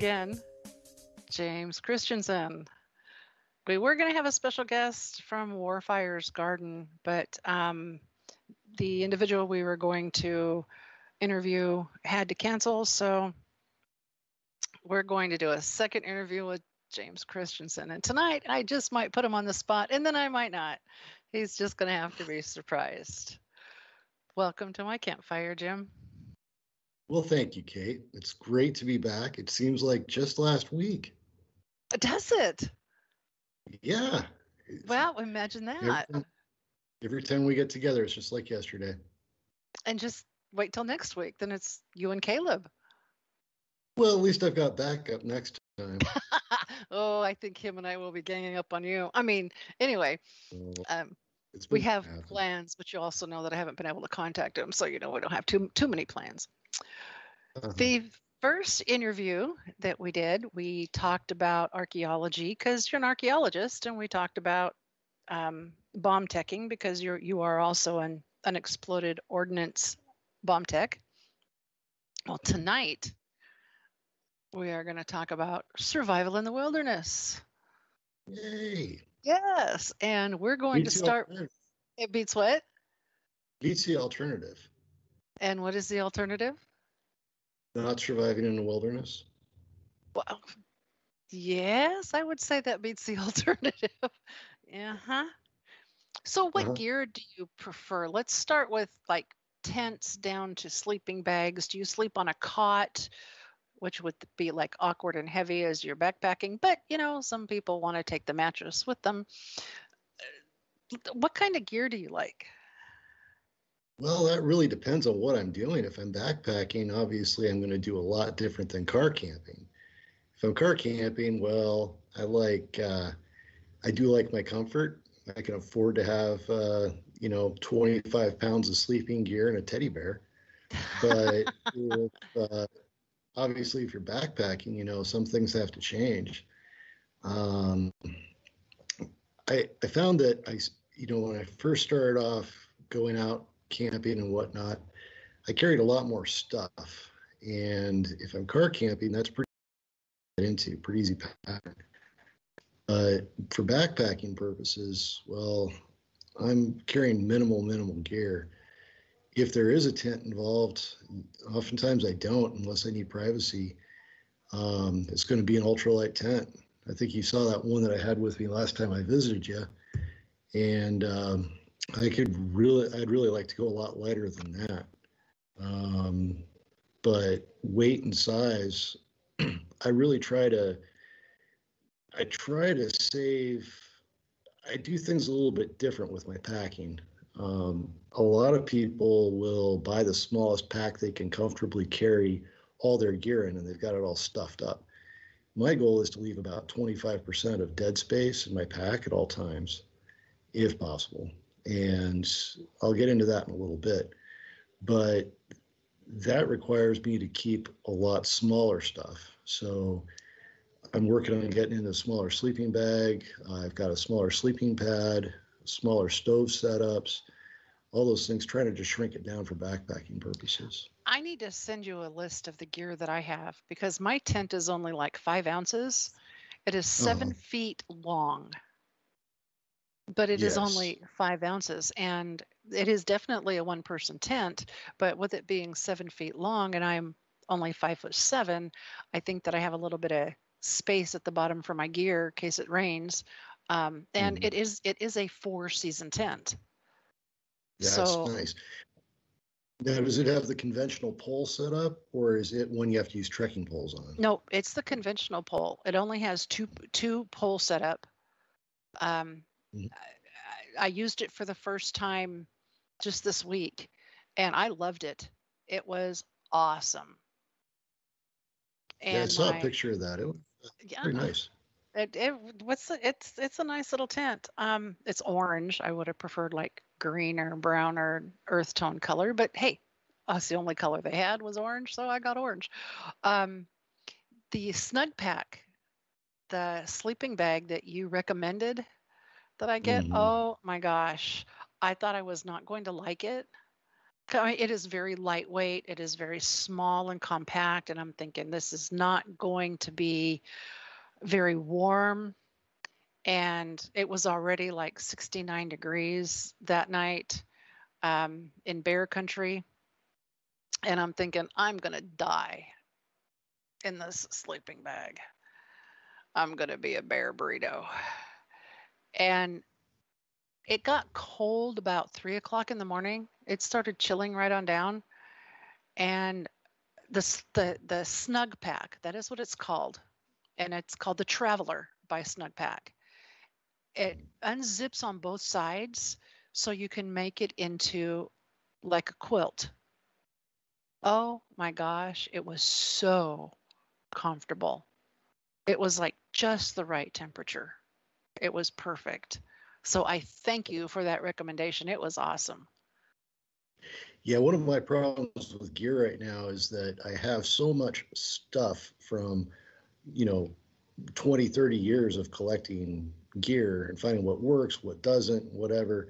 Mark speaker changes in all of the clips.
Speaker 1: again James Christensen. We were going to have a special guest from Warfire's Garden, but um, the individual we were going to interview had to cancel, so we're going to do a second interview with James Christensen. And tonight I just might put him on the spot, and then I might not. He's just going to have to be surprised. Welcome to my campfire, Jim.
Speaker 2: Well, thank you, Kate. It's great to be back. It seems like just last week.
Speaker 1: Does it?
Speaker 2: Yeah.
Speaker 1: Well, imagine that.
Speaker 2: Every time, every time we get together, it's just like yesterday.
Speaker 1: And just wait till next week. Then it's you and Caleb.
Speaker 2: Well, at least I've got backup next time.
Speaker 1: oh, I think him and I will be ganging up on you. I mean, anyway, um, we have happening. plans, but you also know that I haven't been able to contact him, so you know we don't have too too many plans. Uh-huh. The first interview that we did, we talked about archaeology because you're an archaeologist, and we talked about um, bomb teching because you're you are also an unexploded ordnance bomb tech. Well, tonight we are going to talk about survival in the wilderness.
Speaker 2: Yay!
Speaker 1: Yes, and we're going beats to start. It beats what?
Speaker 2: Beats the alternative.
Speaker 1: And what is the alternative?
Speaker 2: Not surviving in the wilderness.
Speaker 1: Well, yes, I would say that beats the alternative. uh huh. So, what uh-huh. gear do you prefer? Let's start with like tents down to sleeping bags. Do you sleep on a cot? which would be like awkward and heavy as you're backpacking. But, you know, some people want to take the mattress with them. Uh, what kind of gear do you like?
Speaker 2: Well, that really depends on what I'm doing. If I'm backpacking, obviously I'm going to do a lot different than car camping. If I'm car camping, well, I like, uh, I do like my comfort. I can afford to have, uh, you know, 25 pounds of sleeping gear and a teddy bear. But if, uh, obviously if you're backpacking you know some things have to change um, I, I found that i you know when i first started off going out camping and whatnot i carried a lot more stuff and if i'm car camping that's pretty into pretty easy pack but for backpacking purposes well i'm carrying minimal minimal gear if there is a tent involved, oftentimes I don't unless I need privacy. Um, it's going to be an ultralight tent. I think you saw that one that I had with me last time I visited you, and um, I could really, I'd really like to go a lot lighter than that. Um, but weight and size, I really try to, I try to save. I do things a little bit different with my packing. Um, a lot of people will buy the smallest pack they can comfortably carry all their gear in, and they've got it all stuffed up. My goal is to leave about 25% of dead space in my pack at all times, if possible. And I'll get into that in a little bit. But that requires me to keep a lot smaller stuff. So I'm working on getting into a smaller sleeping bag. I've got a smaller sleeping pad, smaller stove setups, all those things, trying to just shrink it down for backpacking purposes.
Speaker 1: I need to send you a list of the gear that I have because my tent is only like five ounces. It is 7 uh-huh. feet long, but it yes. is only five ounces. And it is definitely a one person tent, but with it being seven feet long and I'm only five foot seven, I think that I have a little bit of space at the bottom for my gear in case it rains. Um, and mm. it is it is a four season tent.
Speaker 2: Yeah, so, that's nice. Now, does it have the conventional pole set up, or is it one you have to use trekking poles on?
Speaker 1: No, it's the conventional pole. It only has two two pole setup. Um, mm-hmm. I, I used it for the first time just this week, and I loved it. It was awesome.
Speaker 2: And yeah, I saw my, a picture of that. It was yeah, pretty nice.
Speaker 1: It, it what's the, it's it's a nice little tent. Um, it's orange. I would have preferred like green or brown or earth tone color, but hey, that's the only color they had was orange, so I got orange. Um, the Snugpak, the sleeping bag that you recommended that I get. Mm-hmm. Oh my gosh, I thought I was not going to like it. it is very lightweight. It is very small and compact. And I'm thinking this is not going to be very warm. And it was already like 69 degrees that night um, in bear country. And I'm thinking, I'm going to die in this sleeping bag. I'm going to be a bear burrito. And it got cold about three o'clock in the morning. It started chilling right on down. And the, the, the Snugpak, that is what it's called. And it's called the Traveler by Snugpak. It unzips on both sides so you can make it into like a quilt. Oh my gosh, it was so comfortable. It was like just the right temperature. It was perfect. So I thank you for that recommendation. It was awesome.
Speaker 2: Yeah, one of my problems with gear right now is that I have so much stuff from, you know, 20, 30 years of collecting gear and finding what works, what doesn't, whatever.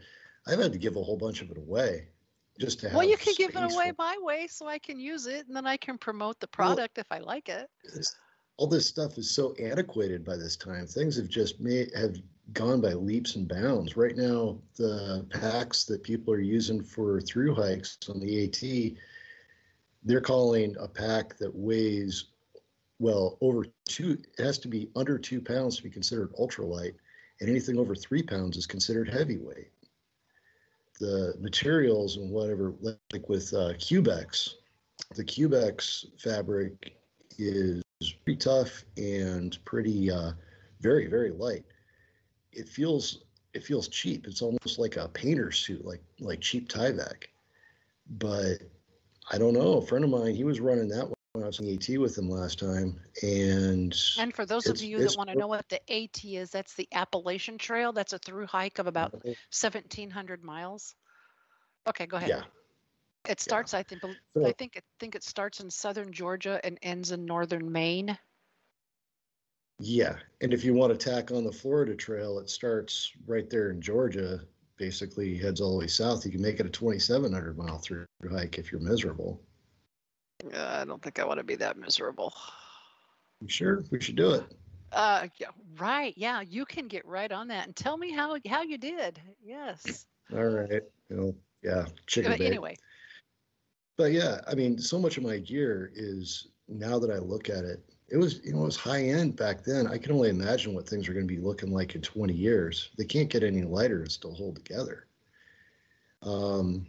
Speaker 2: I've had to give a whole bunch of it away just to have.
Speaker 1: Well, you can give it away my way so I can use it and then I can promote the product well, if I like it.
Speaker 2: All this stuff is so antiquated by this time. Things have just made have gone by leaps and bounds. Right now, the packs that people are using for through hikes on the AT, they're calling a pack that weighs well over two. It has to be under two pounds to be considered ultralight, and anything over three pounds is considered heavyweight the materials and whatever, like with uh, Cuben, the Cuben fabric is pretty tough and pretty uh, very very light. It feels it feels cheap. It's almost like a painter suit, like like cheap Tyvek. But I don't know. A friend of mine, he was running that one when I was in AT with him last time, and
Speaker 1: and for those of you that want to know what the AT is, that's the Appalachian Trail. That's a through hike of about seventeen hundred miles. Okay, go ahead.
Speaker 2: Yeah.
Speaker 1: It starts, yeah. I think, so, I think, I think it starts in southern Georgia and ends in northern Maine.
Speaker 2: Yeah, and if you want to tack on the Florida Trail, it starts right there in Georgia. Basically, heads all the way south. You can make it a 2,700 mile through hike if you're miserable.
Speaker 1: Uh, I don't think I want to be that miserable.
Speaker 2: You sure? We should do it.
Speaker 1: Uh, yeah, right. Yeah, you can get right on that and tell me how how you did. Yes.
Speaker 2: All right. You know, yeah, chicken.
Speaker 1: Anyway.
Speaker 2: But yeah, I mean, so much of my gear is now that I look at it, it was you know it was high end back then. I can only imagine what things are going to be looking like in 20 years. They can't get any lighter and still hold together. Um,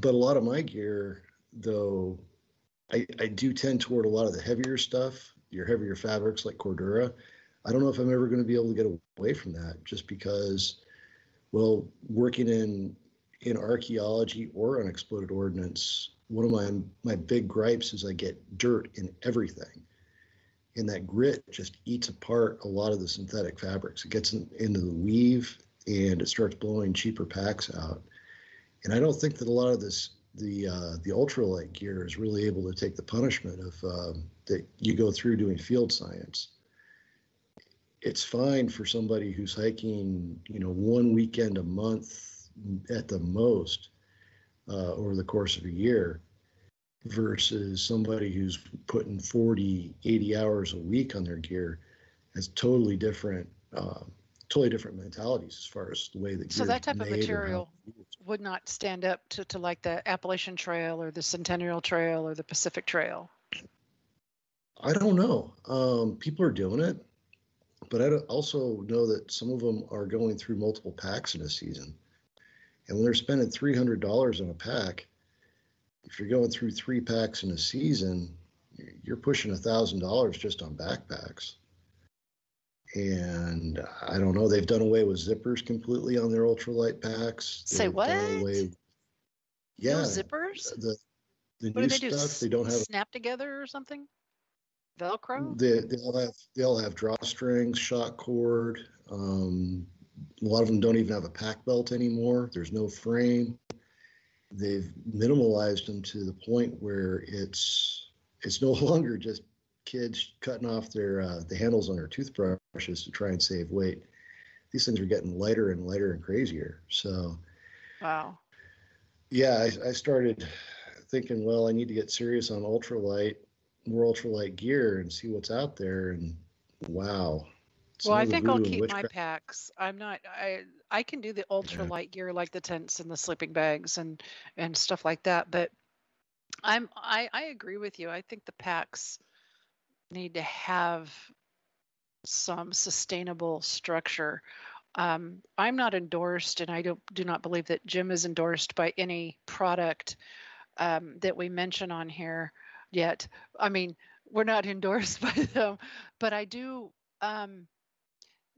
Speaker 2: but a lot of my gear, though, I, I do tend toward a lot of the heavier stuff, your heavier fabrics like Cordura. I don't know if I'm ever going to be able to get away from that just because, well, working in in archaeology or unexploded ordnance, one of my my big gripes is I get dirt in everything, and that grit just eats apart a lot of the synthetic fabrics. It gets in, into the weave and it starts blowing cheaper packs out. And I don't think that a lot of this the uh, the ultralight gear is really able to take the punishment of um, that you go through doing field science. It's fine for somebody who's hiking, you know, one weekend a month at the most uh, over the course of a year versus somebody who's putting 40 80 hours a week on their gear has totally different uh, totally different mentalities as far as the way that
Speaker 1: so that type of material would not stand up to, to like the appalachian trail or the centennial trail or the pacific trail?
Speaker 2: I don't know. Um, people are doing it but i also know that some of them are going through multiple packs in a season and when they're spending $300 on a pack, if you're going through three packs in a season, you're pushing $1,000 just on backpacks. And I don't know, they've done away with zippers completely on their ultralight packs.
Speaker 1: Say
Speaker 2: they've
Speaker 1: what? Away,
Speaker 2: yeah.
Speaker 1: No zippers?
Speaker 2: The, the what new do they stuff, do? they don't have.
Speaker 1: Snap together or something? Velcro?
Speaker 2: They, they all have they all have drawstrings, shock cord, um, a lot of them don't even have a pack belt anymore. There's no frame. They've minimalized them to the point where it's it's no longer just kids cutting off their uh, the handles on their toothbrushes to try and save weight. These things are getting lighter and lighter and crazier. So,
Speaker 1: wow.
Speaker 2: yeah, I, I started thinking, well, I need to get serious on ultralight, more ultralight gear, and see what's out there. And wow.
Speaker 1: Well, I think I'll keep my packs. I'm not. I I can do the ultralight yeah. gear like the tents and the sleeping bags and and stuff like that. But I'm I I agree with you. I think the packs need to have some sustainable structure. Um, I'm not endorsed, and I don't do not believe that Jim is endorsed by any product um, that we mention on here yet. I mean, we're not endorsed by them, but I do. Um,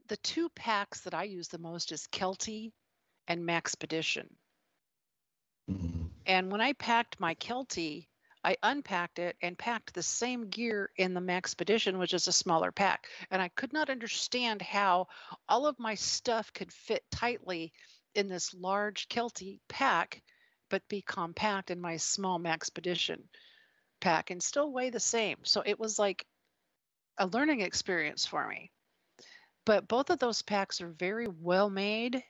Speaker 1: the two packs that I use the most is Kelty and Maxpedition. Mm-hmm. And when I packed my Kelty, I unpacked it and packed the same gear in the Maxpedition, which is a smaller pack. And I could not understand how all of my stuff could fit tightly in this large Kelty pack, but be compact in my small Maxpedition pack and still weigh the same. So it was like a learning experience for me. But both of those packs are very well made.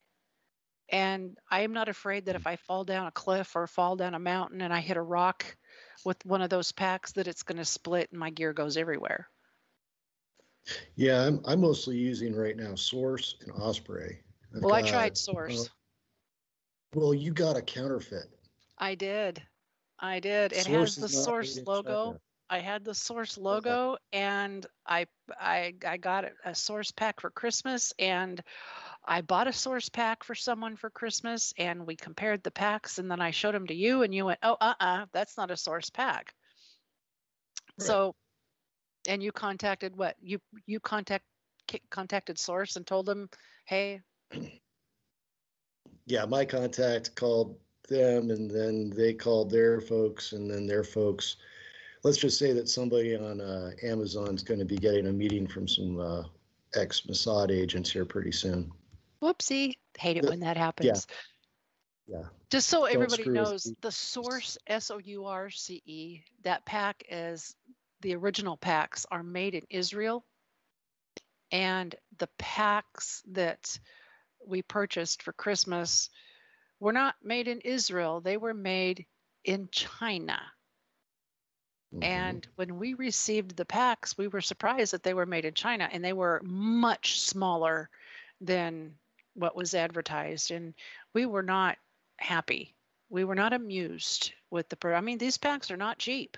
Speaker 1: And I am not afraid that if I fall down a cliff or fall down a mountain and I hit a rock, with one of those packs that it's going to split and my gear goes everywhere.
Speaker 2: Yeah, I'm I'm mostly using right now Source and Osprey.
Speaker 1: I've well, got, I tried Source. Uh,
Speaker 2: well, you got a counterfeit.
Speaker 1: I did. I did. It Source has the Source logo. I had the Source logo, and I I I got a Source pack for Christmas, and I bought a source pack for someone for Christmas and we compared the packs and then I showed them to you and you went, "Oh, uh-uh, that's not a source pack." Right. So and you contacted what? You you contact contacted source and told them, "Hey,
Speaker 2: yeah, my contact called them and then they called their folks and then their folks let's just say that somebody on uh, Amazon's going to be getting a meeting from some uh, ex Mossad agents here pretty soon.
Speaker 1: Whoopsie. Hate it when that happens.
Speaker 2: Yeah. yeah.
Speaker 1: Just so Don't everybody knows, the source S O U R C E, that pack is the original packs are made in Israel. And the packs that we purchased for Christmas were not made in Israel, they were made in China. Mm-hmm. And when we received the packs, we were surprised that they were made in China and they were much smaller than what was advertised and we were not happy. We were not amused with the i mean these packs are not cheap.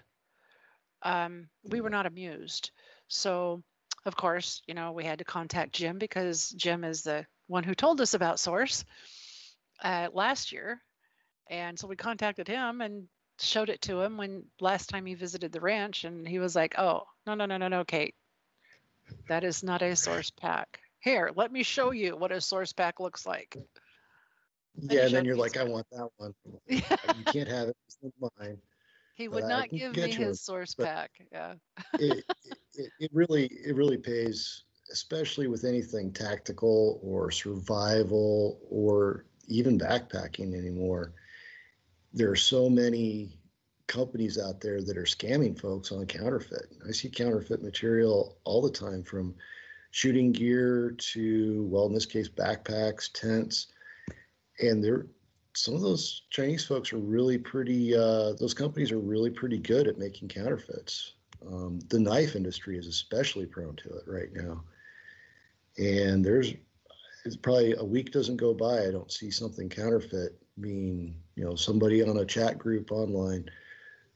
Speaker 1: Um, we were not amused. So of course you know we had to contact jim because jim is the one who told us about source uh, last year. And so we contacted him and showed it to him when last time he visited the ranch and he was like oh no no no no no kate that is not a source pack here, let me show you what a source pack looks like.
Speaker 2: Yeah, and then you're like, I want that one. Yeah. You can't have it. It's mine.
Speaker 1: He would not give me his source pack. Yeah.
Speaker 2: it, it, it really it really pays, especially with anything tactical or survival or even backpacking anymore. There are so many companies out there that are scamming folks on counterfeit. I see counterfeit material all the time from shooting gear to, well, in this case, backpacks, tents. And they're, some of those Chinese folks are really pretty, uh, those companies are really pretty good at making counterfeits. Um, the knife industry is especially prone to it right now. And there's, it's probably a week doesn't go by, I don't see something counterfeit being, you know, somebody on a chat group online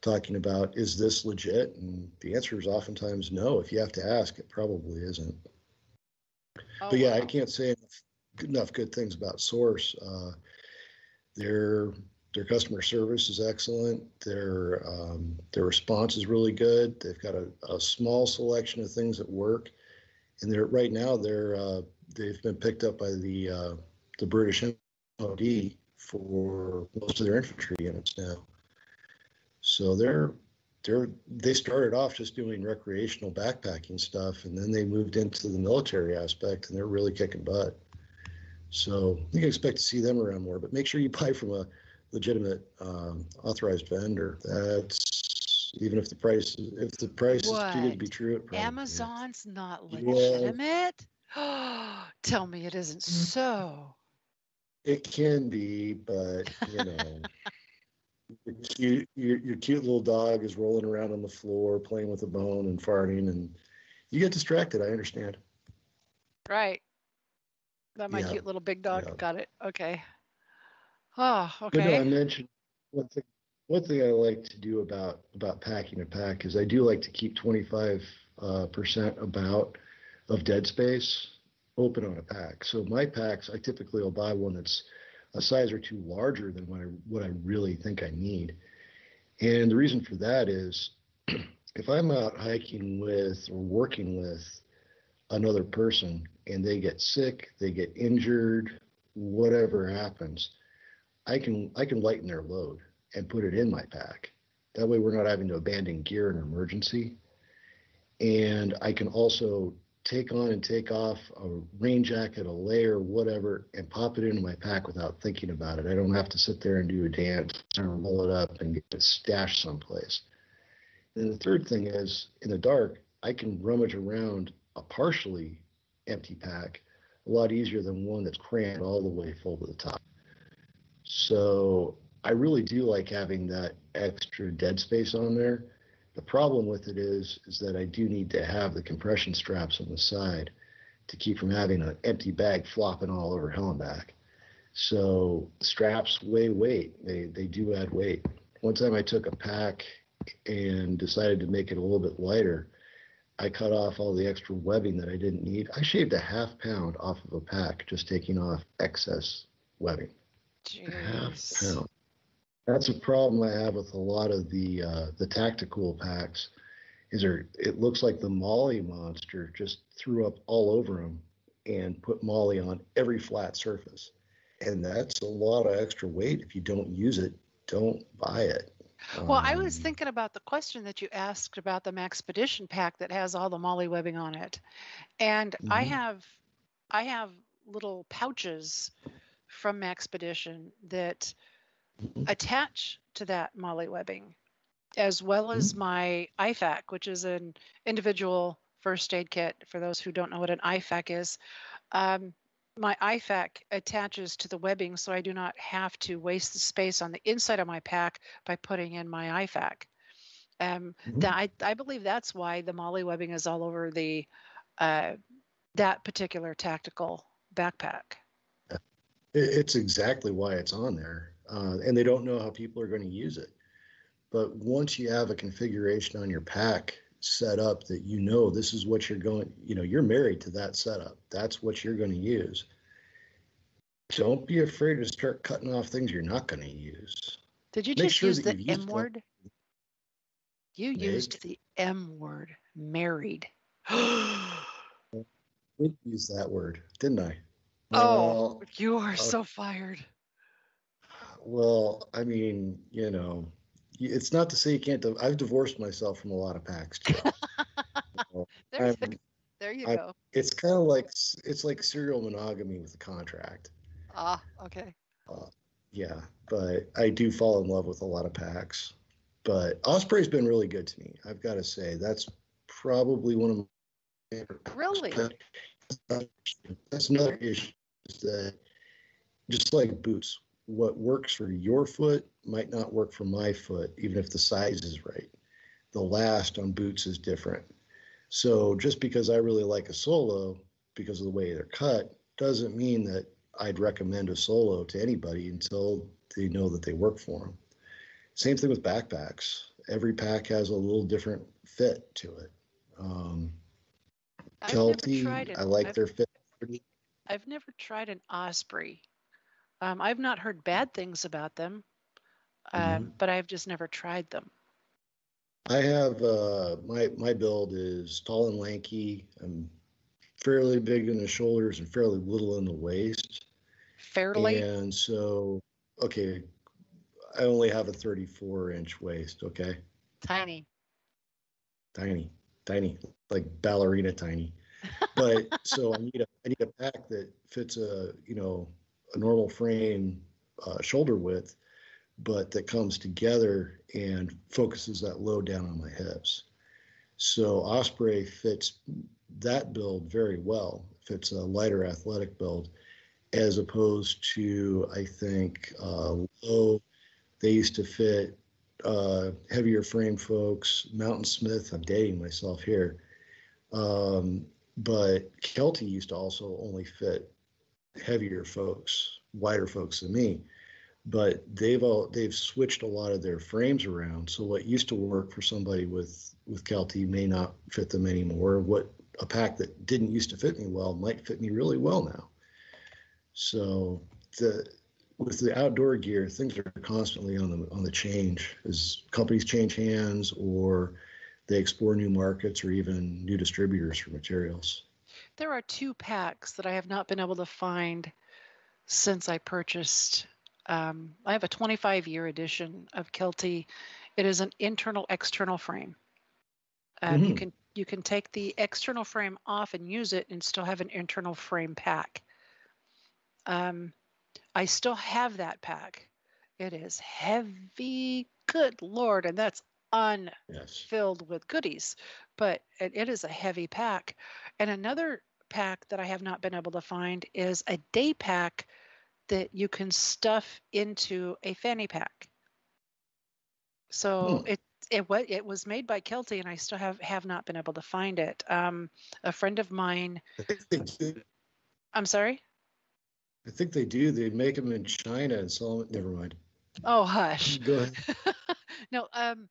Speaker 2: talking about, is this legit? And the answer is oftentimes no. If you have to ask, it probably isn't. Oh, but yeah, wow. I can't say enough, enough, good things about Source. Uh, their their customer service is excellent. Their um, their response is really good. They've got a, a, small selection of things that work, and they're right now they're uh, they've been picked up by the uh, the British MOD for most of their infantry units now. So they're they're they started off just doing recreational backpacking stuff and then they moved into the military aspect and they're really kicking butt so you can expect to see them around more but make sure you buy from a legitimate um, authorized vendor that's even if the price if the price what? is too good to be true
Speaker 1: it amazon's is. not legitimate yeah. tell me it isn't so
Speaker 2: it can be but you know your cute, your, your cute little dog is rolling around on the floor playing with a bone and farting and you get distracted i understand.
Speaker 1: Right. That my yeah. cute little big dog yeah. got it. Okay. Oh okay but no,
Speaker 2: i mentioned one thing one thing i like to do about about packing a pack is i do like to keep 25 uh, percent about of dead space open on a pack so my packs i typically will buy one that's a size or two larger than what I, what I really think I need. And the reason for that is if I'm out hiking with or working with another person and they get sick, they get injured, whatever happens, I can I can lighten their load and put it in my pack. That way we're not having to abandon gear in an emergency. And I can also take on and take off a rain jacket, a layer, whatever, and pop it into my pack without thinking about it. I don't have to sit there and do a dance and roll it up and get it stashed someplace. And the third thing is, in the dark, I can rummage around a partially empty pack a lot easier than one that's crammed all the way full to the top. So I really do like having that extra dead space on there the problem with it is, is that I do need to have the compression straps on the side to keep from having an empty bag flopping all over hell and back. So straps weigh weight. They they do add weight. One time I took a pack and decided to make it a little bit lighter. I cut off all the extra webbing that I didn't need. I shaved a half pound off of a pack just taking off excess webbing.
Speaker 1: Jeez.
Speaker 2: half pound that's a problem I have with a lot of the uh, the tactical packs. Is there? It looks like the MOLLE monster just threw up all over them and put MOLLE on every flat surface, and that's a lot of extra weight. If you don't use it, don't buy it.
Speaker 1: Well, um, I was um, thinking about the question that you asked about the Maxpedition pack that has all the MOLLE webbing on it, and mm-hmm. I have, I have little pouches from Maxpedition that attach to that MOLLE webbing, as well as mm-hmm. my IFAK, which is an individual first aid kit for those who don't know what an IFAK is. Um, my IFAK attaches to the webbing so I do not have to waste the space on the inside of my pack by putting in my IFAK. Um, mm-hmm. that I, I believe that's why the MOLLE webbing is all over the uh, that particular tactical backpack.
Speaker 2: It's exactly why it's on there uh, and they don't know how people are going to use it. But once you have a configuration on your pack set up that you know this is what you're going, you know, you're married to that setup. That's what you're going to use. Don't be afraid to start cutting off things you're not going to use.
Speaker 1: Did you Make just sure use the M word? You used the M word, married.
Speaker 2: I did use that word, didn't I?
Speaker 1: Oh, well, you are uh, so fired.
Speaker 2: Well, I mean, you know, it's not to say you can't. I've divorced myself from a lot of packs
Speaker 1: there, you, there you
Speaker 2: I'm,
Speaker 1: go.
Speaker 2: It's kind of like it's like serial monogamy with a contract.
Speaker 1: Ah, okay.
Speaker 2: Uh, yeah, but I do fall in love with a lot of packs. But Osprey's been really good to me. I've got to say that's probably one of my
Speaker 1: favorite. Really.
Speaker 2: That's another issue. Is that just like boots, what works for your foot might not work for my foot, even if the size is right. The last on boots is different. So just because I really like Asolo because of the way they're cut doesn't mean that I'd recommend Asolo to anybody until they know that they work for them. Same thing with backpacks. Every pack has a little different fit to it. Um, Kelty, I like I've, their fit.
Speaker 1: I've never tried an Osprey um, I've not heard bad things about them, um, mm-hmm. but I've just never tried them.
Speaker 2: I have uh, my my build is tall and lanky. I'm fairly big in the shoulders and fairly little in the waist.
Speaker 1: Fairly.
Speaker 2: And so, okay, I only have a 34 inch waist. Okay.
Speaker 1: Tiny.
Speaker 2: Tiny, tiny, like ballerina tiny. But so I need a I need a pack that fits a you know a normal frame uh, shoulder width, but that comes together and focuses that load down on my hips. So Osprey fits that build very well. Fits a lighter athletic build, as opposed to I think uh, low They used to fit uh, heavier frame folks, Mountainsmith. I'm dating myself here. Um, but Kelty used to also only fit heavier folks, wider folks than me. But they've all they've switched a lot of their frames around. So what used to work for somebody with with Kelty may not fit them anymore. What a pack that didn't used to fit me well might fit me really well now. So the with the outdoor gear, things are constantly on the on the change as companies change hands or they explore new markets or even new distributors for materials.
Speaker 1: There are two packs that I have not been able to find since I purchased. Um, I have a 25 year edition of Kelty. It is an internal external frame. Um, mm-hmm. You can you can take the external frame off and use it and still have an internal frame pack. Um, I still have that pack. It is heavy, good lord, and that's unfilled yes. with goodies, but it, it is a heavy pack. And another pack that I have not been able to find is a day pack that you can stuff into a fanny pack. So hmm. it it was it was made by Kelty, and I still have have not been able to find it. Um, a friend of mine. I'm sorry.
Speaker 2: I think they do. They make them in China and sell them. Never mind.
Speaker 1: Oh hush. Go ahead. no, um,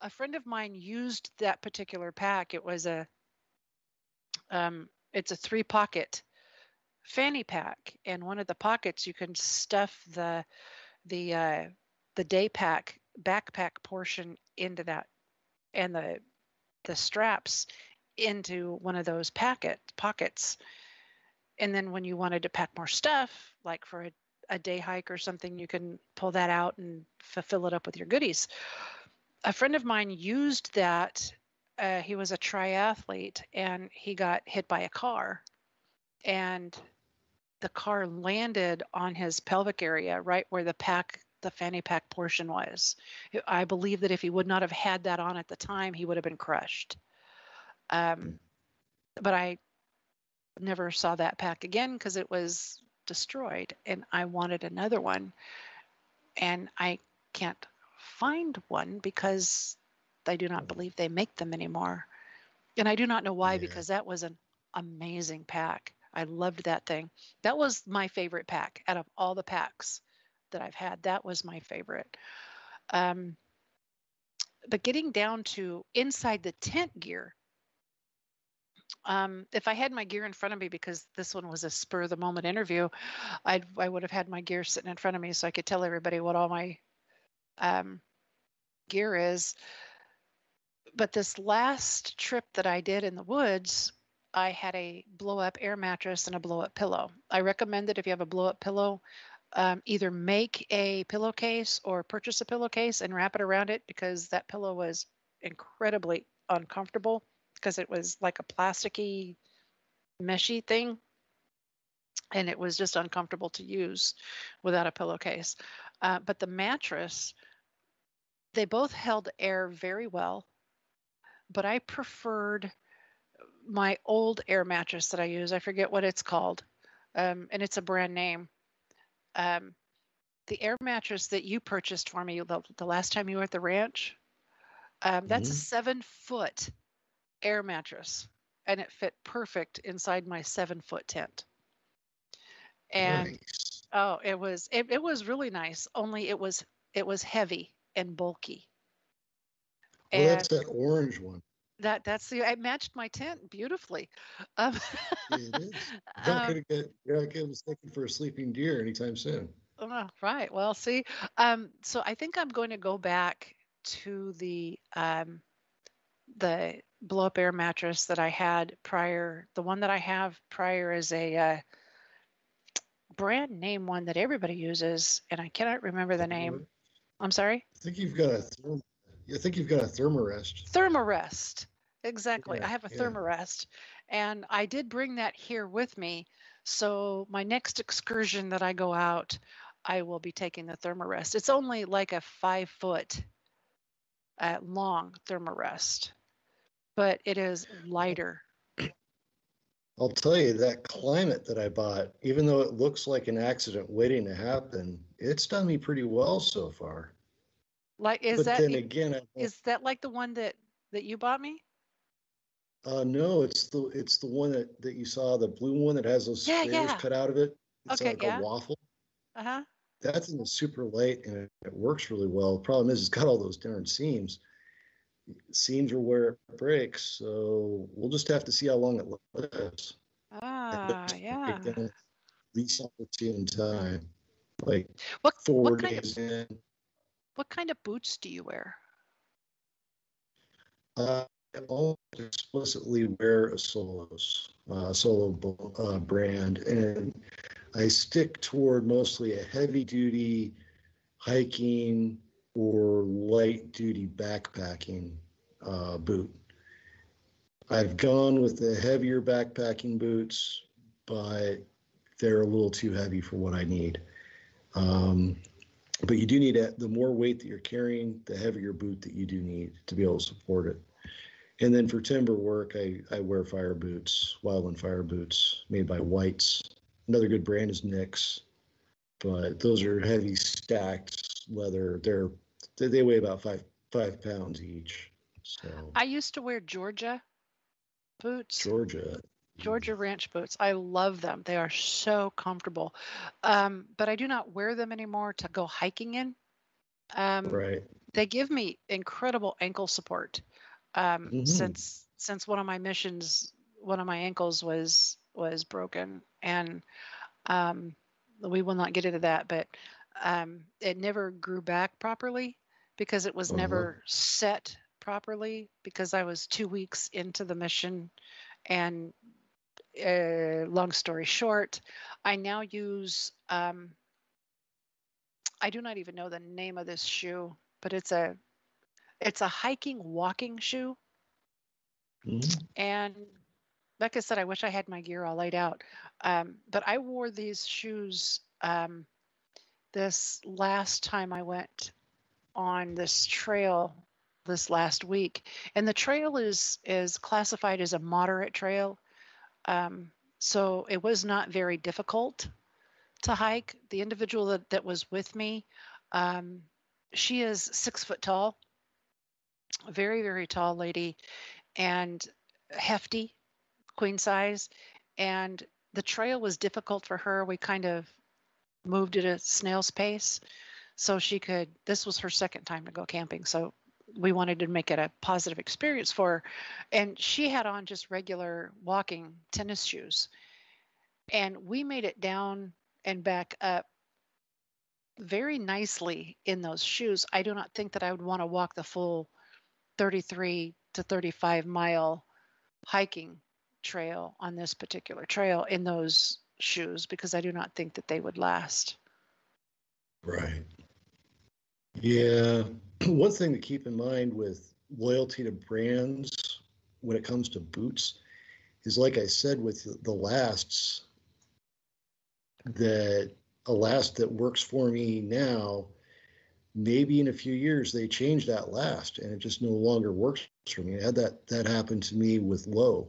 Speaker 1: a friend of mine used that particular pack. It was a, um, it's a three pocket fanny pack, and one of the pockets you can stuff the, the, uh, the day pack backpack portion into that, and the, the straps into one of those packet pockets and then when you wanted to pack more stuff, like for a, a day hike or something, you can pull that out and fulfill it up with your goodies. A friend of mine used that. Uh, he was a triathlete and he got hit by a car, and the car landed on his pelvic area, right where the pack, the fanny pack portion was. I believe that if he would not have had that on at the time, he would have been crushed. Um, but I never saw that pack again because it was destroyed and I wanted another one. And I can't find one because I do not believe they make them anymore. And I do not know why yeah. because that was an amazing pack. I loved that thing. That was my favorite pack out of all the packs that I've had. That was my favorite. Um, but getting down to inside the tent gear, um, if I had my gear in front of me, because this one was a spur of the moment interview, I'd, I would have had my gear sitting in front of me so I could tell everybody what all my um, gear is. But this last trip that I did in the woods, I had a blow up air mattress and a blow up pillow. I recommend that if you have a blow up pillow, um, either make a pillowcase or purchase a pillowcase and wrap it around it because that pillow was incredibly uncomfortable because it was like a plasticky, meshy thing. And it was just uncomfortable to use without a pillowcase. Uh, but the mattress, they both held air very well, but I preferred my old air mattress that I use. I forget what it's called, um, and it's a brand name. Um, the air mattress that you purchased for me the, the last time you were at the ranch, um, that's mm-hmm. a seven foot air mattress and it fit perfect inside my seven foot tent. And nice. oh, it was it, it was really nice. Only it was it was heavy and bulky.
Speaker 2: Well, and that's that orange one.
Speaker 1: That that's the it matched my tent beautifully.
Speaker 2: Um, it is. You're not gonna get you're not getting mistaken for a sleeping deer anytime soon.
Speaker 1: Oh, right. Well, see, um, so I think I'm going to go back to the um, the blow up air mattress that I had prior. The one that I have prior is a uh, brand name one that everybody uses, and I cannot remember the name. I'm sorry.
Speaker 2: I think you've got a. Therm- I think you've got a Thermarest.
Speaker 1: Thermarest. Exactly. Yeah, I have a yeah. Thermarest, and I did bring that here with me. So my next excursion that I go out, I will be taking the Thermarest. It's only like a five foot uh, long Thermarest but it is lighter.
Speaker 2: I'll tell you that Klymit that I bought, even though it looks like an accident waiting to happen, it's done me pretty well so far.
Speaker 1: Like is but that then again I, is that like the one that that you bought me?
Speaker 2: Uh no, it's the it's the one that that you saw the blue one that has those yeah, yeah. cut out of it. It's okay, like yeah. a waffle. Uh huh. That's in the super light and it, it, works really well. The problem is it's got all those darn seams. Seams are where it breaks, so we'll just have to see how long it lives.
Speaker 1: Ah, yeah.
Speaker 2: Least opportune time, like what, four what days
Speaker 1: of, in. What kind of boots do you wear?
Speaker 2: Uh, I almost explicitly wear Asolos, uh, Solo uh, brand, and I stick toward mostly a heavy duty hiking or light duty backpacking uh, boot. I've gone with the heavier backpacking boots, but they're a little too heavy for what I need. Um, but you do need a, the more weight that you're carrying, the heavier boot that you do need to be able to support it. And then for timber work, I, I wear fire boots, Wildland fire boots made by Whites. Another good brand is Nicks, but those are heavy stacked leather. They're they weigh about five five pounds each. So
Speaker 1: I used to wear Georgia boots.
Speaker 2: Georgia.
Speaker 1: Georgia Ranch boots. I love them. They are so comfortable. Um, but I do not wear them anymore to go hiking in.
Speaker 2: Um, right.
Speaker 1: They give me incredible ankle support. Um, mm-hmm. Since since one of my missions, one of my ankles was was broken, and um, we will not get into that. But um, it never grew back properly because it was uh-huh. never set properly because I was two weeks into the mission and uh, long story short, I now use, um, I do not even know the name of this shoe, but it's a, it's a hiking walking shoe. Mm-hmm. And like I said, I wish I had my gear all laid out. Um, but I wore these shoes um, this last time I went on this trail this last week, and the trail is is classified as a moderate trail. Um, so it was not very difficult to hike. The individual that, that was with me, um, she is six foot tall, very, very tall lady, and hefty, queen size. And the trail was difficult for her. We kind of moved at a snail's pace so she could this was her second time to go camping so we wanted to make it a positive experience for her. And she had on just regular walking tennis shoes. And we made it down and back up very nicely in those shoes. I do not think that I would want to walk the full 33 to 35 mile hiking trail on this particular trail in those shoes because I do not think that they would last.
Speaker 2: Right. Yeah, one thing to keep in mind with loyalty to brands when it comes to boots is like I said with the lasts that a last that works for me now maybe in a few years they change that last and it just no longer works for me. I had that that happened to me with low,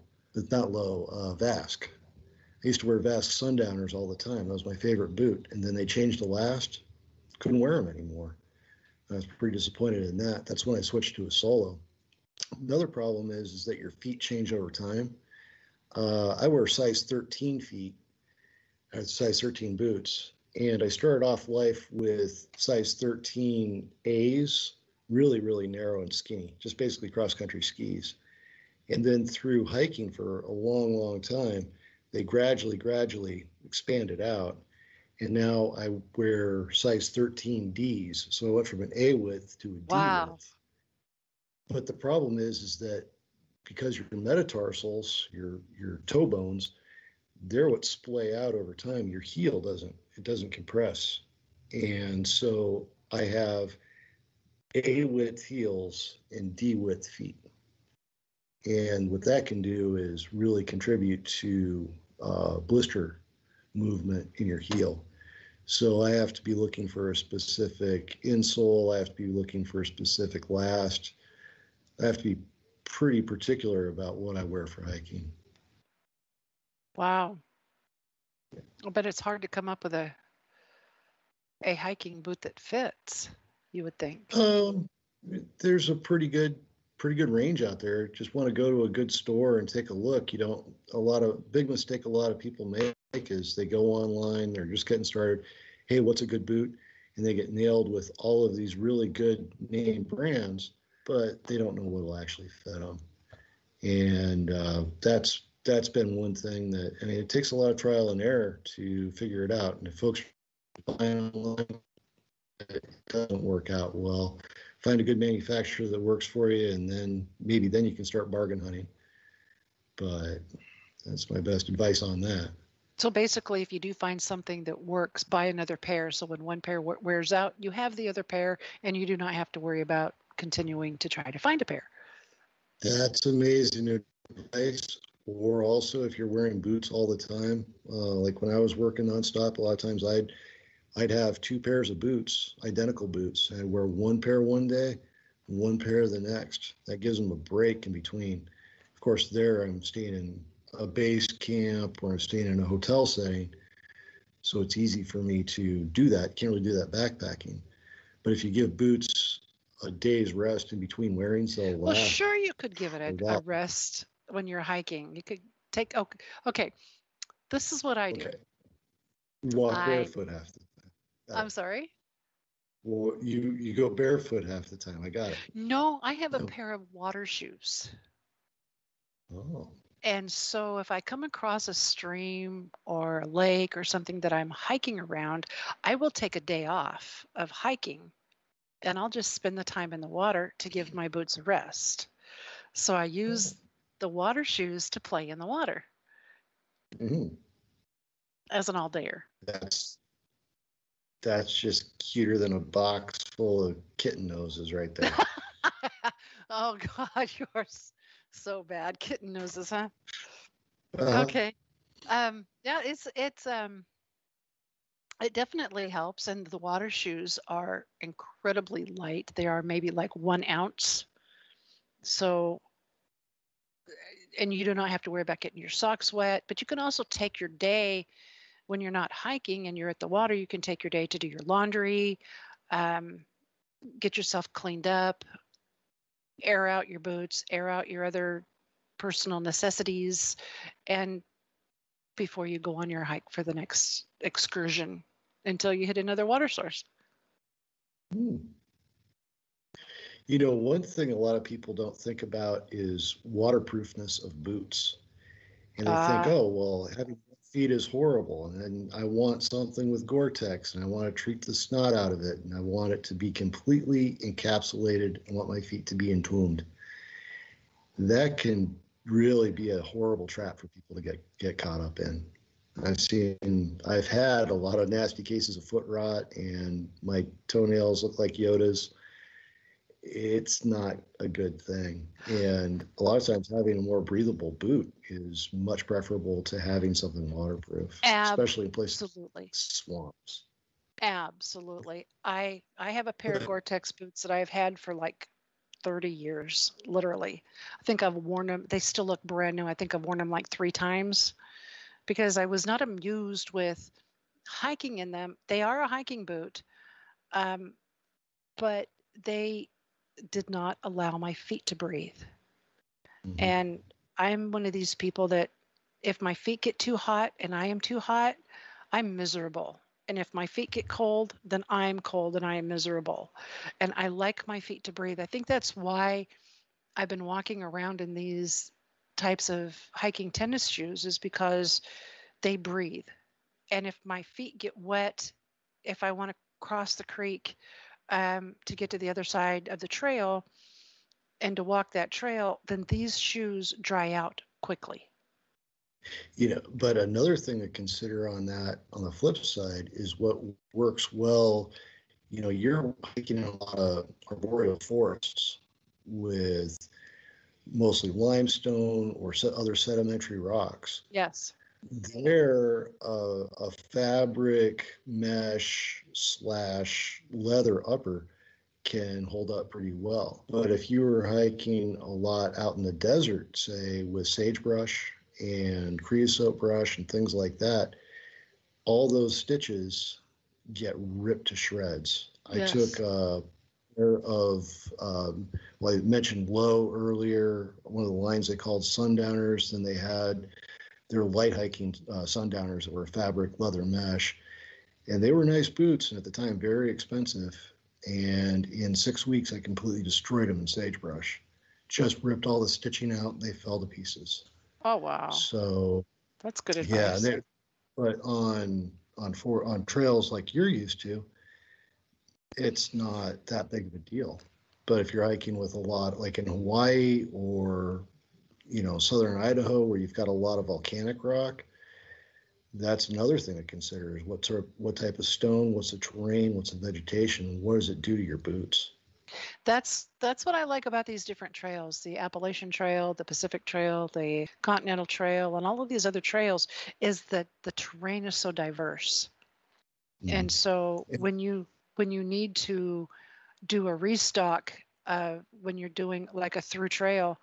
Speaker 2: not low, uh, Vasque. I used to wear Vasque sundowners all the time. That was my favorite boot. And then they changed the last, couldn't wear them anymore. I was pretty disappointed in that. That's when I switched to Asolo. Another problem is is that your feet change over time. Uh, I wear size 13 feet, uh, size 13 boots, and I started off life with size 13 A's, really really narrow and skinny, just basically cross country skis. And then through hiking for a long long time, they gradually gradually expanded out and now I wear size 13 Ds. So I went from an A width to a D wow. width. But the problem is, is that because your metatarsals, your your toe bones, they're what splay out over time. Your heel doesn't. It doesn't compress, and so I have A width heels and D width feet. And what that can do is really contribute to uh, blister movement in your heel. So I have to be looking for a specific insole. I have to be looking for a specific last. I have to be pretty particular about what I wear for hiking.
Speaker 1: Wow. I bet it's hard to come up with a a hiking boot that fits, you would think.
Speaker 2: Um, there's a pretty good pretty good range out there. Just want to go to a good store and take a look. You don't a lot of big mistake a lot of people make is they go online, they're just getting started. Hey, what's a good boot? And they get nailed with all of these really good name brands, but they don't know what will actually fit them. And uh, that's that's been one thing that I mean it takes a lot of trial and error to figure it out. And if folks online, it doesn't work out well. Find a good manufacturer that works for you, and then maybe then you can start bargain hunting. But that's my best advice on that.
Speaker 1: So basically, if you do find something that works, buy another pair. So when one pair wears out, you have the other pair, and you do not have to worry about continuing to try to find a pair.
Speaker 2: That's amazing advice. Or also, if you're wearing boots all the time, uh, like when I was working nonstop, a lot of times I'd I'd have two pairs of boots, identical boots. I'd wear one pair one day, one pair the next. That gives them a break in between. Of course, there I'm staying in a base camp or I'm staying in a hotel setting. So it's easy for me to do that. Can't really do that backpacking. But if you give boots a day's rest in between wearing, so oh,
Speaker 1: well, sure you could give it a, a, rest when you're hiking. You could take okay. okay. This is what I do. Okay.
Speaker 2: Walk I, barefoot half the time.
Speaker 1: I'm sorry.
Speaker 2: Well, you you go barefoot half the time. I got it.
Speaker 1: No, I have a pair of water shoes.
Speaker 2: Oh.
Speaker 1: And so if I come across a stream or a lake or something that I'm hiking around, I will take a day off of hiking and I'll just spend the time in the water to give my boots a rest. So I use oh. the water shoes to play in the water
Speaker 2: mm-hmm.
Speaker 1: as an all dayer.
Speaker 2: That's that's just cuter than a box full of kitten noses right there.
Speaker 1: oh God, you're so bad. Kitten noses, huh? Uh-huh. Okay. Um, yeah, it's it's um it definitely helps and the water shoes are incredibly light they are maybe like one ounce so and you do not have to worry about getting your socks wet but you can also take your day when you're not hiking and you're at the water, you can take your day to do your laundry, um, get yourself cleaned up, air out your boots, air out your other personal necessities, and before you go on your hike for the next excursion until you hit another water source.
Speaker 2: Hmm. You know, one thing a lot of people don't think about is waterproofness of boots. And they uh, think, ah. oh, well, having feet is horrible and I want something with Gore-Tex and I want to treat the snot out of it and I want it to be completely encapsulated. I want my feet to be entombed. That can really be a horrible trap for people to get get caught up in. I've seen I've had a lot of nasty cases of foot rot and my toenails look like Yoda's it's not a good thing. And a lot of times, having a more breathable boot is much preferable to having something waterproof, Absolutely. especially in places like swamps.
Speaker 1: Absolutely. I I have a pair of Gore-Tex boots that I've had for like 30 years, literally. I think I've worn them. They still look brand new. I think I've worn them like three times because I was not amused with hiking in them. They are a hiking boot, um, but they did not allow my feet to breathe. Mm-hmm. And I'm one of these people that if my feet get too hot and I am too hot, I'm miserable. And if my feet get cold, then I'm cold and I am miserable. And I like my feet to breathe. I think that's why I've been walking around in these types of hiking tennis shoes, is because they breathe. And if my feet get wet, if I want to cross the creek um, to get to the other side of the trail and to walk that trail, then these shoes dry out quickly.
Speaker 2: You know, but another thing to consider on that, on the flip side, is what works well. You know, you're hiking in a lot of arboreal forests with mostly limestone or other sedimentary rocks.
Speaker 1: Yes
Speaker 2: there uh, a fabric mesh slash leather upper can hold up pretty well. But if you were hiking a lot out in the desert, say with sagebrush and creosote brush and things like that, all those stitches get ripped to shreds. Yes. I took a pair of, um, well, I mentioned low earlier, one of the lines they called sundowners. Then they had their light hiking uh, sundowners that were fabric leather mesh. And they were nice boots, and at the time, very expensive. And in six weeks, I completely destroyed them in sagebrush. Just ripped all the stitching out, and they fell to pieces.
Speaker 1: Oh wow!
Speaker 2: So
Speaker 1: that's good advice.
Speaker 2: Yeah, but on on for on trails like you're used to, it's not that big of a deal. But if you're hiking with a lot, like in Hawaii or you know southern Idaho, where you've got a lot of volcanic rock, that's another thing to consider: is what sort of what type of stone, what's the terrain, what's the vegetation, what does it do to your boots?
Speaker 1: That's that's what I like about these different trails, the Appalachian Trail, the Pacific Trail, the Continental Trail, and all of these other trails is that the terrain is so diverse. Mm. And so when you when you need to do a restock uh, when you're doing like a through trail,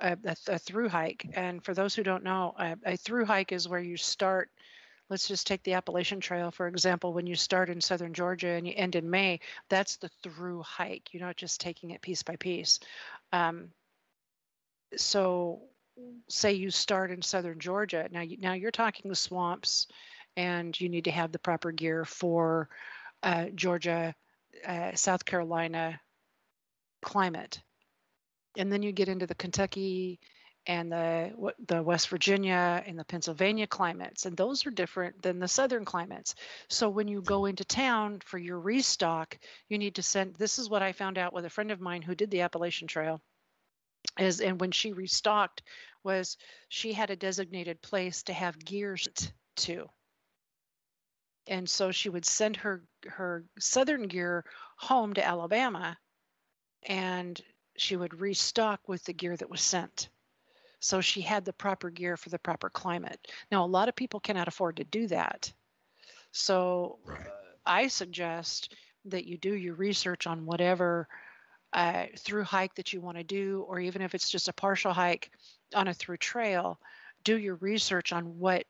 Speaker 1: a, a, a through hike, and for those who don't know, a, a through hike is where you start let's just take the Appalachian Trail, for example. When you start in southern Georgia and you end in Maine, that's the through hike. You're not just taking it piece by piece. Um, so, say you start in southern Georgia. Now, you, now you're talking the swamps, and you need to have the proper gear for uh, Georgia, uh, South Carolina climate. And then you get into the Kentucky, and the the West Virginia and the Pennsylvania climates, and those are different than the southern climates. So when you go into town for your restock, you need to send. This is what I found out with a friend of mine who did the Appalachian Trail. Is and when she restocked, was she had a designated place to have gear to. And so she would send her her southern gear home to Alabama, and she would restock with the gear that was sent. So she had the proper gear for the proper climate. Now, a lot of people cannot afford to do that. So right. I suggest that you do your research on whatever uh, through hike that you want to do, or even if it's just a partial hike on a through trail, do your research on what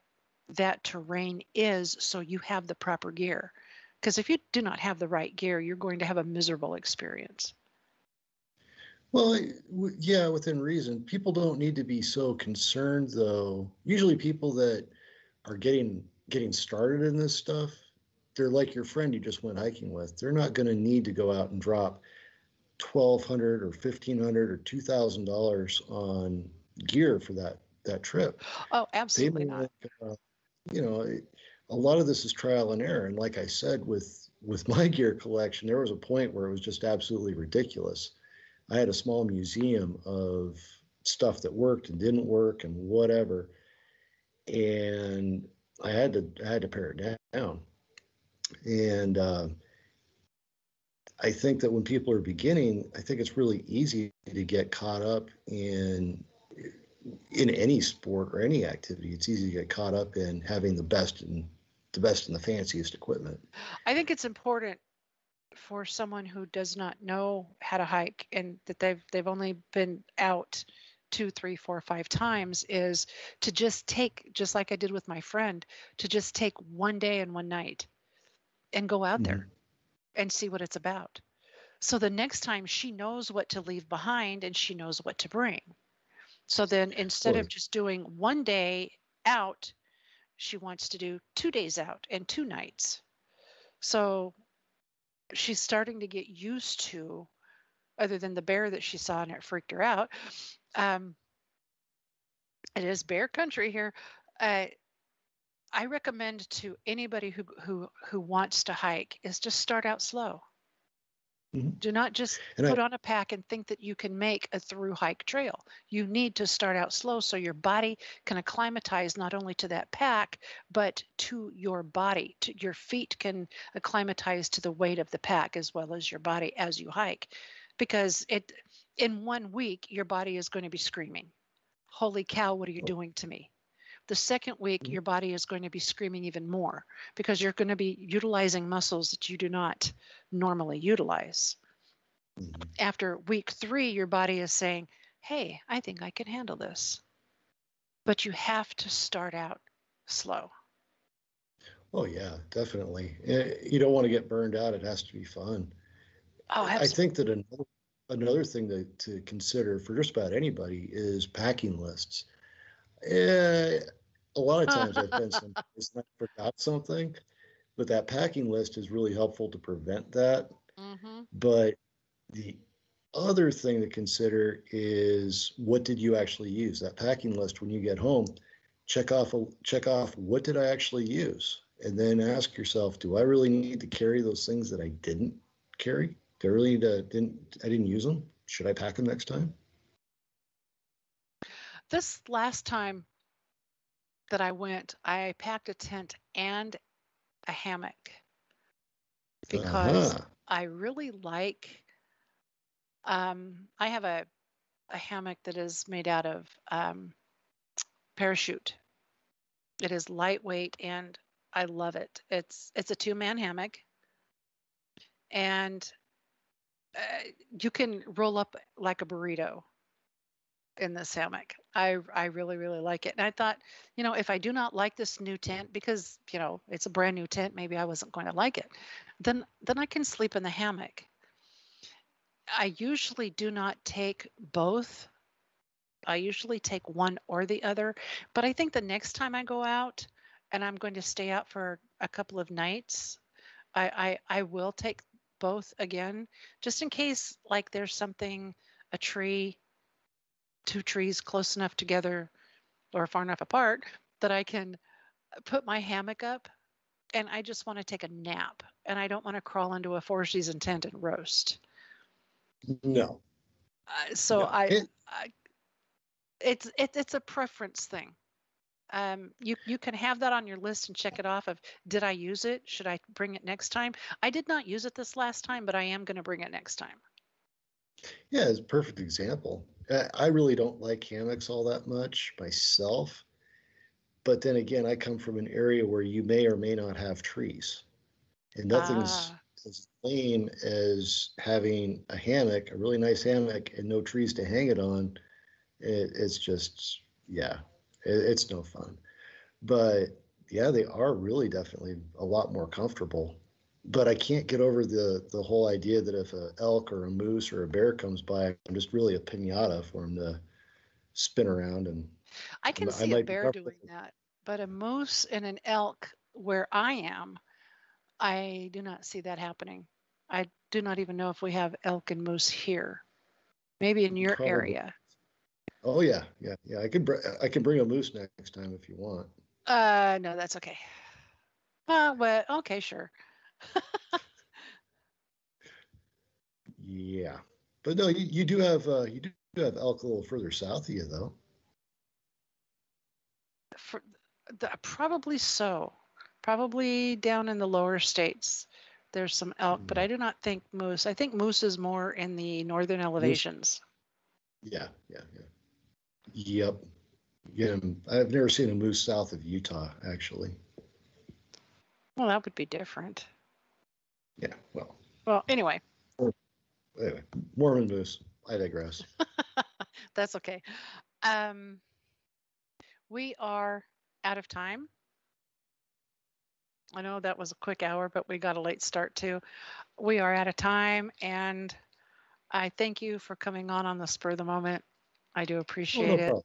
Speaker 1: that terrain is so you have the proper gear. Because if you do not have the right gear, you're going to have a miserable experience.
Speaker 2: Well, yeah, within reason. People don't need to be so concerned, though. Usually, people that are getting getting started in this stuff, they're like your friend you just went hiking with. They're not going to need to go out and drop twelve hundred or fifteen hundred or two thousand dollars on gear for that that trip.
Speaker 1: Oh, absolutely not. uh,
Speaker 2: you know, a lot of this is trial and error, and like I said, with with my gear collection, there was a point where it was just absolutely ridiculous I had a small museum of stuff that worked and didn't work and whatever. And I had to I had to pare it down. And uh, I think that when people are beginning, I think it's really easy to get caught up in in any sport or any activity. It's easy to get caught up in having the best and the best and the fanciest equipment.
Speaker 1: I think it's important for someone who does not know how to hike and that they've they've only been out two three four five times is to just take just like i did with my friend to just take one day and one night and go out mm-hmm. there and see what it's about. So the next time she knows what to leave behind and she knows what to bring. So then instead of just doing one day out she wants to do two days out and two nights. So she's starting to get used to, other than the bear that she saw and it freaked her out. Um, it is bear country here. Uh, I recommend to anybody who who who wants to hike is just start out slow. Mm-hmm. Do not just and put I, on a pack and think that you can make a through hike trail. You need to start out slow so your body can acclimatize not only to that pack, but to your body. To, your feet can acclimatize to the weight of the pack as well as your body as you hike. Because it in one week, your body is going to be screaming, Holy cow, what are you oh. doing to me? The second week, mm-hmm. your body is going to be screaming even more because you're going to be utilizing muscles that you do not normally utilize. Mm-hmm. After week three, your body is saying, Hey, I think I can handle this. But you have to start out slow.
Speaker 2: Oh yeah, definitely. Eh, you don't want to get burned out. It has to be fun.
Speaker 1: Oh, absolutely.
Speaker 2: I think that another, another thing to, to consider for just about anybody is packing lists. Eh, a lot of times I've been someplace and I forgot something, but that packing list is really helpful to prevent that. Mm-hmm. But the other thing to consider is what did you actually use? That packing list when you get home, check off check off what did I actually use, and then ask yourself, do I really need to carry those things that I didn't carry? Do I really uh, didn't I didn't use them? Should I pack them next time?
Speaker 1: This last time that I went, I packed a tent and a hammock because uh-huh. I really like. Um, I have a a hammock that is made out of um, parachute. It is lightweight and I love it. It's it's a two man hammock, and uh, you can roll up like a burrito in this hammock. I I really really like it. And I thought, you know, if I do not like this new mm-hmm. tent because, you know, it's a brand new tent, maybe I wasn't going to like it. Then then I can sleep in the hammock. I usually do not take both. I usually take one or the other, but I think the next time I go out and I'm going to stay out for a couple of nights, I I, I will take both again just in case like there's something a tree two trees close enough together or far enough apart that I can put my hammock up and I just want to take a nap and I don't want to crawl into a four season tent and roast.
Speaker 2: No.
Speaker 1: Uh, so no. I, I, it's it, it's a preference thing. Um, you you can have that on your list and check it off. Of did I use it? Should I bring it next time? I did not use it this last time, but I am going to bring it next time.
Speaker 2: Yeah, it's a perfect example. I really don't like hammocks all that much myself. But then again, I come from an area where you may or may not have trees. And nothing's ah. as lame as having a hammock, a really nice hammock, and no trees to hang it on. It, it's just, yeah, it, it's no fun. But yeah, they are really definitely a lot more comfortable but I can't get over the the whole idea that if a elk or a moose or a bear comes by, I'm just really a pinata for them to spin around and.
Speaker 1: I can see a bear doing that, but a moose and an elk where I am, I do not see that happening. I do not even know if we have elk and moose here. Maybe in your Probably. area.
Speaker 2: Oh yeah, yeah, yeah. I can br- I can bring a moose next time if you want.
Speaker 1: Uh, no, that's okay. Uh, well, okay, sure.
Speaker 2: Yeah, but no, you, you do have uh, you do have elk a little further south of you, though.
Speaker 1: For the, probably so, probably down in the lower states. There's some elk, mm. but I do not think moose. I think moose is more in the northern elevations.
Speaker 2: Moose. Yeah, yeah, yeah. Yep. Yeah, I've never seen a moose south of Utah, actually.
Speaker 1: Well, that would be different.
Speaker 2: Yeah, well.
Speaker 1: Well, anyway.
Speaker 2: Anyway, Mormon moose. I digress.
Speaker 1: That's okay. Um, we are out of time. I know that was a quick hour, but we got a late start too. We are out of time, and I thank you for coming on on the spur of the moment. I do appreciate oh, no it.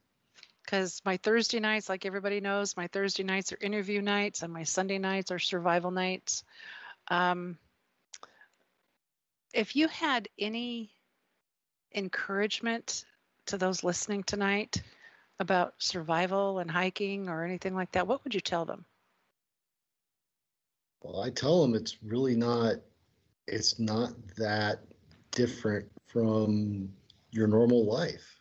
Speaker 1: Because my Thursday nights, like everybody knows, my Thursday nights are interview nights, and my Sunday nights are survival nights. Um, if you had any encouragement to those listening tonight about survival and hiking or anything like that, what would you tell them?
Speaker 2: Well, I tell them it's really not it's not that different from your normal life.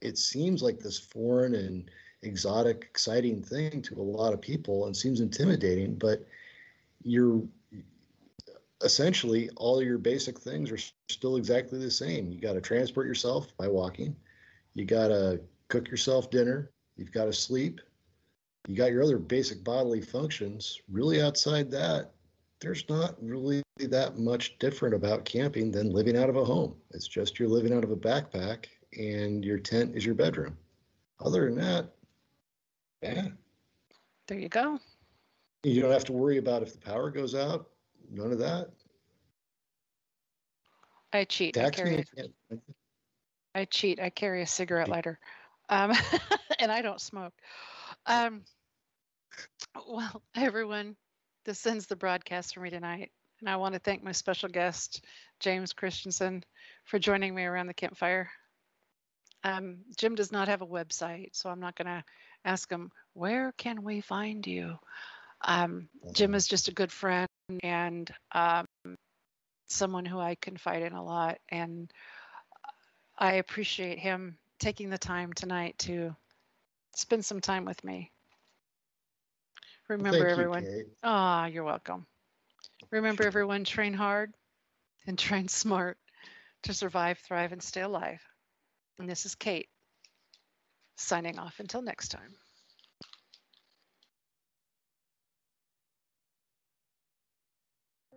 Speaker 2: It seems like this foreign and exotic, exciting thing to a lot of people and seems intimidating, but you're essentially all your basic things are still exactly the same. You got to transport yourself by walking. You got to cook yourself dinner. You've got to sleep. You got your other basic bodily functions. Really, outside that, there's not really that much different about camping than living out of a home. It's just you're living out of a backpack and your tent is your bedroom. Other than that, yeah.
Speaker 1: There you go.
Speaker 2: You don't have to worry about if the power goes out. None of that.
Speaker 1: I cheat. I, carry a, I cheat. I carry a cigarette lighter, um, and I don't smoke. Um, well, everyone, this ends the broadcast for me tonight. And I want to thank my special guest, James Christensen, for joining me around the campfire. Um, Jim does not have a website, so I'm not going to ask him, where can we find you? Um, Jim is just a good friend and um, someone who I confide in a lot. And I appreciate him taking the time tonight to spend some time with me. Remember, Thank everyone. Ah, you, oh, you're welcome. Remember, everyone, train hard and train smart to survive, thrive, and stay alive. And this is Kate signing off until next time.